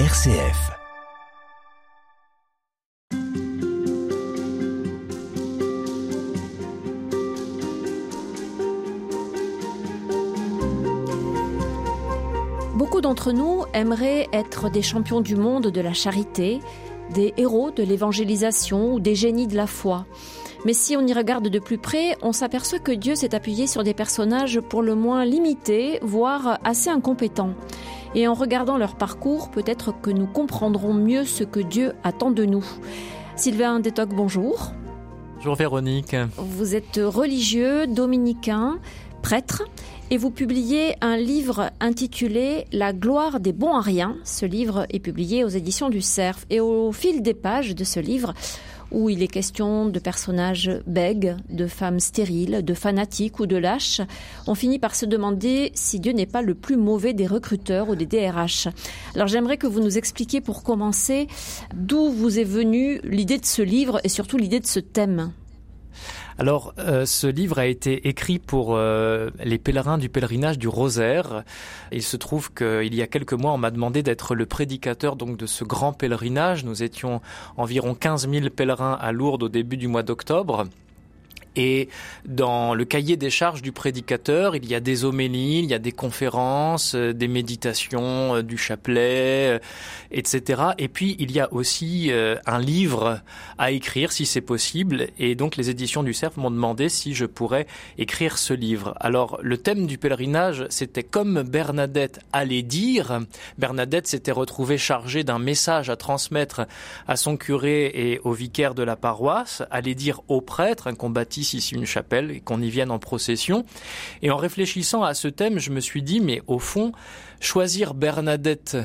RCF. Beaucoup d'entre nous aimeraient être des champions du monde de la charité, des héros de l'évangélisation ou des génies de la foi. Mais si on y regarde de plus près, on s'aperçoit que Dieu s'est appuyé sur des personnages pour le moins limités, voire assez incompétents. Et en regardant leur parcours, peut-être que nous comprendrons mieux ce que Dieu attend de nous. Sylvain Détoc, bonjour. Bonjour Véronique. Vous êtes religieux, dominicain, prêtre, et vous publiez un livre intitulé La gloire des bons à rien. Ce livre est publié aux éditions du Cerf. Et au fil des pages de ce livre, où il est question de personnages bègues, de femmes stériles, de fanatiques ou de lâches, on finit par se demander si Dieu n'est pas le plus mauvais des recruteurs ou des DRH. Alors j'aimerais que vous nous expliquiez pour commencer d'où vous est venue l'idée de ce livre et surtout l'idée de ce thème. Alors, euh, ce livre a été écrit pour euh, les pèlerins du pèlerinage du Rosaire. Il se trouve qu'il y a quelques mois, on m'a demandé d'être le prédicateur donc de ce grand pèlerinage. Nous étions environ 15 000 pèlerins à Lourdes au début du mois d'octobre. Et dans le cahier des charges du prédicateur, il y a des homélies, il y a des conférences, euh, des méditations, euh, du chapelet, euh, etc. Et puis il y a aussi un livre à écrire si c'est possible. Et donc les éditions du Cerf m'ont demandé si je pourrais écrire ce livre. Alors le thème du pèlerinage, c'était comme Bernadette allait dire. Bernadette s'était retrouvée chargée d'un message à transmettre à son curé et au vicaire de la paroisse, allait dire au prêtre, un ici une chapelle et qu'on y vienne en procession. Et en réfléchissant à ce thème, je me suis dit, mais au fond, choisir Bernadette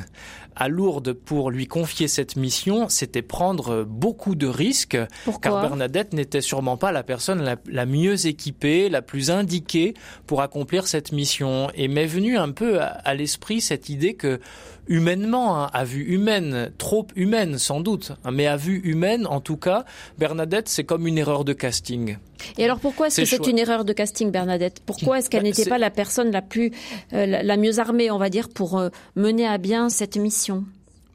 à Lourdes pour lui confier cette mission, c'était prendre beaucoup de risques, car Bernadette n'était sûrement pas la personne la, mieux équipée, la plus indiquée pour accomplir cette mission. Et m'est venue un peu à, l'esprit cette idée que humainement, hein, à vue humaine, trop humaine sans doute, hein, mais à vue humaine, en tout cas, Bernadette, c'est comme une erreur de casting. Et alors pourquoi est-ce que c'est une erreur de casting, Bernadette Pourquoi est-ce qu'elle bah, n'était pas la personne la plus, euh, la, mieux armée, on va dire, pour euh, mener à bien cette mission?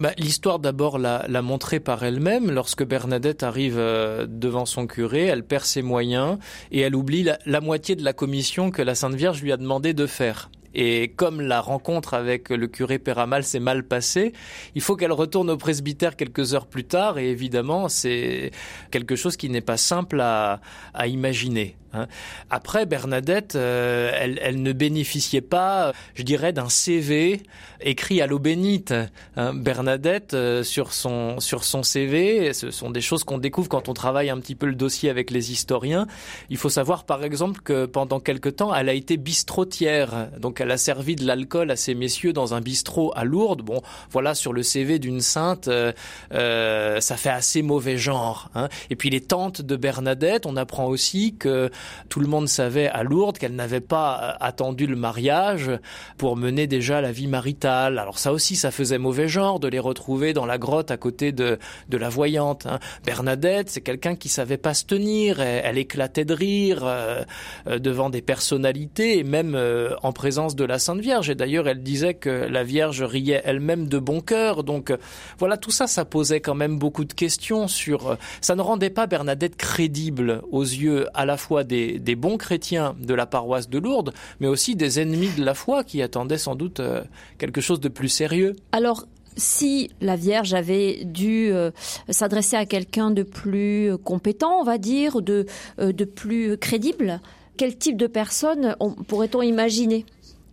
Bah, L'histoire d'abord l'a, montré par elle-même. Lorsque Bernadette arrive euh, devant son curé, elle perd ses moyens et elle oublie la moitié de la commission que la Sainte Vierge lui a demandé de faire. Et comme la rencontre avec le curé Péramal s'est mal passée, il faut qu'elle retourne au presbytère quelques heures plus tard. Et évidemment, c'est quelque chose qui n'est pas simple à, imaginer. Hein. Après, Bernadette, euh, elle, ne bénéficiait pas, je dirais, d'un CV écrit à l'eau bénite. Hein. Bernadette, euh, sur son sur son CV, ce sont des choses qu'on découvre quand on travaille un petit peu le dossier avec les historiens. Il faut savoir, par exemple, que pendant quelque temps, elle a été bistrotière. Elle a servi de l'alcool à ces messieurs dans un bistrot à Lourdes. Bon, voilà, sur le CV d'une sainte, euh, ça fait assez mauvais genre. Hein. Et puis les tantes de Bernadette, on apprend aussi que tout le monde savait à Lourdes qu'elle n'avait pas euh, attendu le mariage pour mener déjà la vie maritale. Alors ça aussi, ça faisait mauvais genre de les retrouver dans la grotte à côté de, de la voyante. Hein. Bernadette, c'est quelqu'un qui savait pas se tenir. Elle, éclatait de rire euh, euh, devant des personnalités et même en présence de la Sainte Vierge. Et d'ailleurs, elle disait que la Vierge riait elle-même de bon cœur. Donc voilà, tout ça, ça posait quand même beaucoup de questions sur... ça ne rendait pas Bernadette crédible aux yeux à la fois des des, bons chrétiens de la paroisse de Lourdes, mais aussi des ennemis de la foi qui attendaient sans doute euh, quelque chose de plus sérieux. Alors, si la Vierge avait dû euh, s'adresser à quelqu'un de plus compétent, on va dire, de, euh, de plus crédible, quel type de personne pourrait-on imaginer?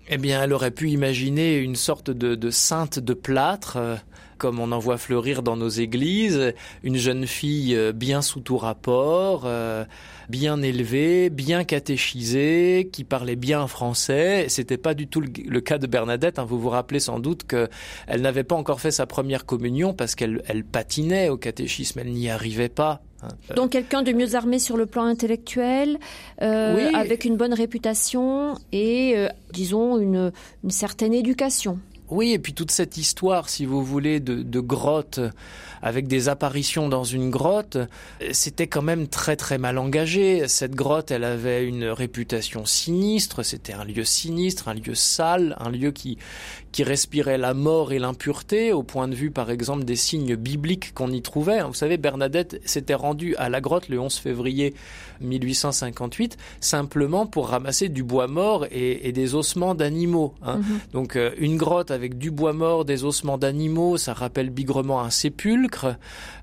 Eh bien, elle aurait pu imaginer une sorte de, sainte de plâtre comme on en voit fleurir dans nos églises, une jeune fille euh, bien sous tout rapport, euh, bien élevée, bien catéchisée, qui parlait bien français. C'était pas du tout le, cas de Bernadette. Hein. Vous vous rappelez sans doute qu'elle n'avait pas encore fait sa première communion parce qu'elle patinait au catéchisme, elle n'y arrivait pas. Hein. Donc quelqu'un de mieux armé sur le plan intellectuel, euh, avec une bonne réputation et, disons, une certaine éducation. Oui, et puis toute cette histoire, si vous voulez, de, de grotte avec des apparitions dans une grotte, c'était quand même très très mal engagé. Cette grotte, elle avait une réputation sinistre, c'était un lieu sinistre, un lieu sale, un lieu qui, qui respirait la mort et l'impureté, au point de vue par exemple des signes bibliques qu'on y trouvait. Vous savez, Bernadette s'était rendue à la grotte le 11 février 1858 simplement pour ramasser du bois mort et, des ossements d'animaux. Hein. Mhm. Donc euh, une grotte avec du bois mort, des ossements d'animaux, ça rappelle bigrement un sépulcre,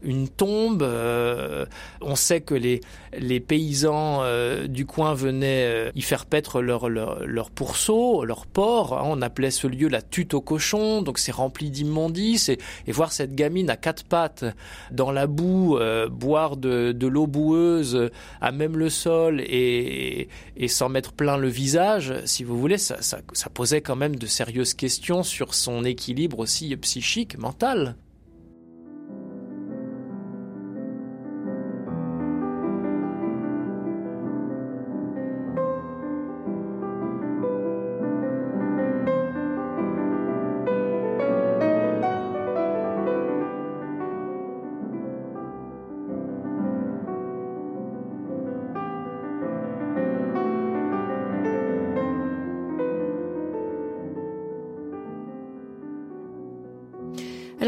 une tombe. Euh, on sait que les, les paysans euh, du coin venaient y faire paître leur, leur, leur pourceau, leur porc. Hein. On appelait ce lieu la tute au cochon, donc c'est rempli d'immondices. Et, voir cette gamine à quatre pattes dans la boue, boire de, de l'eau boueuse à même le sol et, et s'en mettre plein le visage, si vous voulez, ça, ça, ça posait quand même de sérieuses questions sur son équilibre aussi psychique, mental.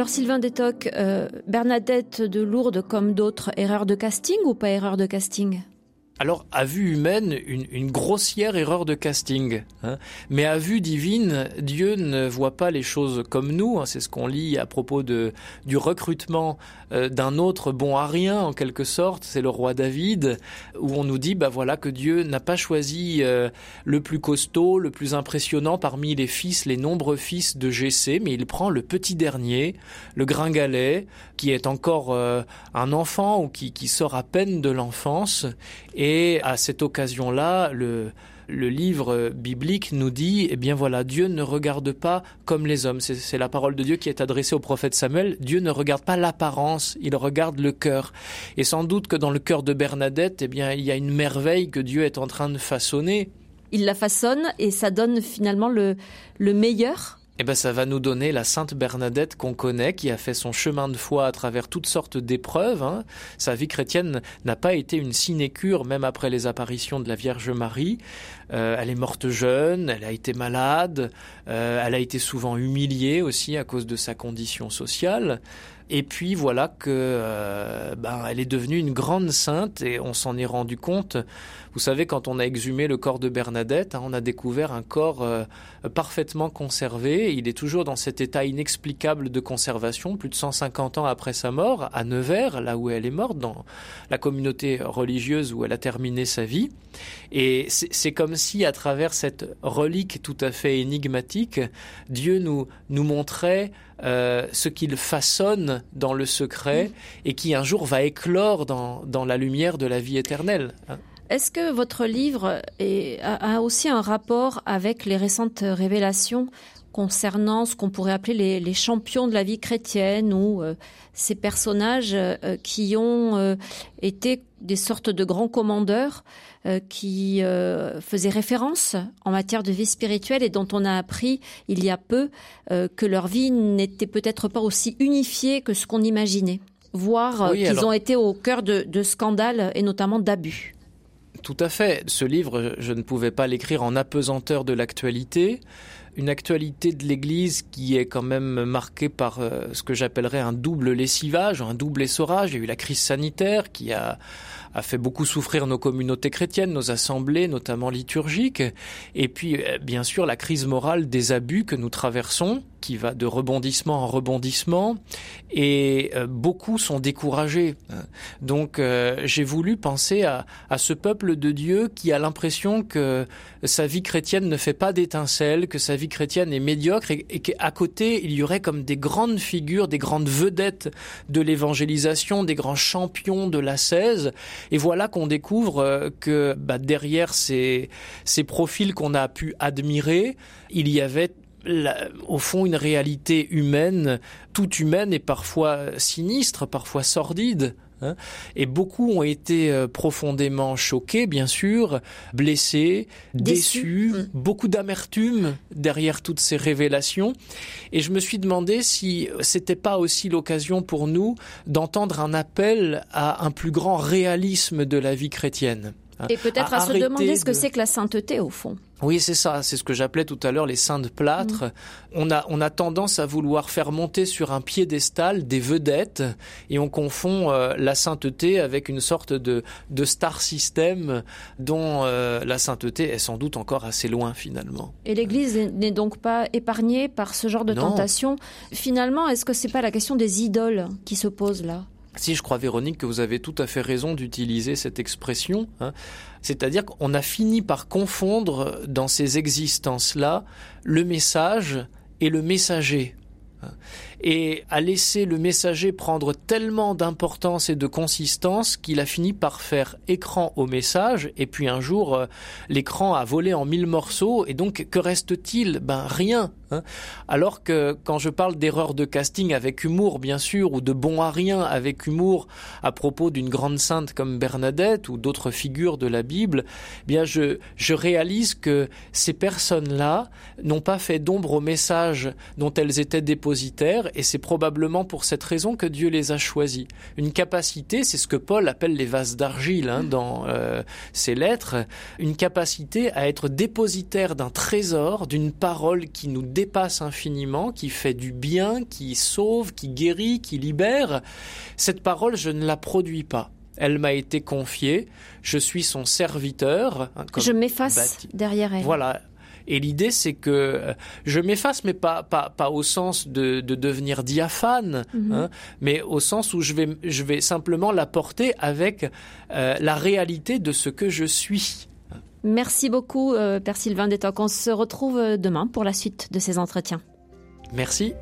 Alors Sylvain Détoc, euh, Bernadette de Lourdes comme d'autres, erreur de casting ou pas erreur de casting? Alors, à vue humaine, une, grossière erreur de casting. Hein. Mais à vue divine, Dieu ne voit pas les choses comme nous. Hein. C'est ce qu'on lit à propos de, du recrutement euh, d'un autre bon à rien, en quelque sorte. C'est le roi David, où on nous dit, bah voilà, que Dieu n'a pas choisi euh, le plus costaud, le plus impressionnant parmi les fils, les nombreux fils de Jessé, mais il prend le petit dernier, le gringalet, qui est encore euh, un enfant ou qui, qui sort à peine de l'enfance. Et à cette occasion-là, le, livre biblique nous dit, eh bien voilà, Dieu ne regarde pas comme les hommes. C'est la parole de Dieu qui est adressée au prophète Samuel. Dieu ne regarde pas l'apparence, il regarde le cœur. Et sans doute que dans le cœur de Bernadette, eh bien, il y a une merveille que Dieu est en train de façonner. Il la façonne et ça donne finalement le, le meilleur eh ben, ça va nous donner la Sainte Bernadette qu'on connaît, qui a fait son chemin de foi à travers toutes sortes d'épreuves. Hein. Sa vie chrétienne n'a pas été une sinécure, même après les apparitions de la Vierge Marie. Euh, elle est morte jeune, elle a été malade, euh, elle a été souvent humiliée aussi à cause de sa condition sociale. Et puis voilà que euh, ben, elle est devenue une grande sainte et on s'en est rendu compte. Vous savez, quand on a exhumé le corps de Bernadette, hein, on a découvert un corps euh, parfaitement conservé. Il est toujours dans cet état inexplicable de conservation, plus de 150 ans après sa mort, à Nevers, là où elle est morte, dans la communauté religieuse où elle a terminé sa vie. Et c'est comme si, à travers cette relique tout à fait énigmatique, Dieu nous, nous montrait euh, ce qu'il façonne dans le secret et qui un jour va éclore dans, dans la lumière de la vie éternelle. Hein. Est-ce que votre livre a, aussi un rapport avec les récentes révélations concernant ce qu'on pourrait appeler les, champions de la vie chrétienne ou euh, ces personnages euh, qui ont été des sortes de grands commandeurs euh, qui euh, faisait référence en matière de vie spirituelle et dont on a appris il y a peu euh, que leur vie n'était peut-être pas aussi unifiée que ce qu'on imaginait, voire qu'ils ont été au cœur de, de scandales et notamment d'abus. Tout à fait. Ce livre, je ne pouvais pas l'écrire en apesanteur de l'actualité une actualité de l'Église qui est quand même marquée par ce que j'appellerais un double lessivage, un double essorage. Il y a eu la crise sanitaire qui a a fait beaucoup souffrir nos communautés chrétiennes, nos assemblées, notamment liturgiques, et puis euh, bien sûr la crise morale des abus que nous traversons, qui va de rebondissement en rebondissement, et euh, beaucoup sont découragés. Donc euh, j'ai voulu penser à, à, ce peuple de Dieu qui a l'impression que sa vie chrétienne ne fait pas d'étincelles, que sa vie chrétienne est médiocre, et, et qu'à côté il y aurait comme des grandes figures, des grandes vedettes de l'évangélisation, des grands champions de la 16. Et voilà qu'on découvre euh, que bah, derrière ces, ces profils qu'on a pu admirer, il y avait au fond une réalité humaine, toute humaine et parfois sinistre, parfois sordide. Hein. et beaucoup ont été euh, profondément choqués, bien sûr, blessés, déçus, mm. beaucoup d'amertume derrière toutes ces révélations. Et je me suis demandé si c'était pas aussi l'occasion pour nous d'entendre un appel à un plus grand réalisme de la vie chrétienne. Et peut-être à, se demander ce que c'est que la sainteté au fond. Oui, c'est ça. C'est ce que j'appelais tout à l'heure les saints de plâtre. Mm. On a, on a tendance à vouloir faire monter sur un piédestal des vedettes et on confond euh, la sainteté avec une sorte de, de star system dont euh, la sainteté est sans doute encore assez loin finalement. Et l'Église n'est donc pas épargnée par ce genre de tentation. Finalement, est-ce que c'est pas la question des idoles qui se pose là? Si je crois, Véronique, que vous avez tout à fait raison d'utiliser cette expression, hein, c'est-à-dire qu'on a fini par confondre dans ces existences-là le message et le messager. Hein et a laissé le messager prendre tellement d'importance et de consistance qu'il a fini par faire écran au message et puis un jour euh, l'écran a volé en mille morceaux et donc que reste-t-il? Ben rien. Hein. Alors que quand je parle d'erreur de casting avec humour bien sûr ou de bon à rien avec humour à propos d'une grande sainte comme Bernadette ou d'autres figures de la Bible, eh bien je je réalise que ces personnes-là n'ont pas fait d'ombre au message dont elles étaient dépositaires et c'est probablement pour cette raison que Dieu les a choisis. Une capacité, c'est ce que Paul appelle les vases d'argile hein, dans euh, ses lettres, une capacité à être dépositaire d'un trésor, d'une parole qui nous dépasse infiniment, qui fait du bien, qui sauve, qui guérit, qui libère. Cette parole, je ne la produis pas. Elle m'a été confiée, je suis son serviteur. Hein, je m'efface derrière elle. Voilà, et l'idée, c'est que euh, je m'efface, mais pas, pas, pas au sens de, de devenir diaphane, mhm. hein, mais au sens où je vais, je vais simplement l'apporter avec euh, la réalité de ce que je suis. Merci beaucoup, euh, Père Sylvain Détoc. On se retrouve demain pour la suite de ces entretiens. Merci.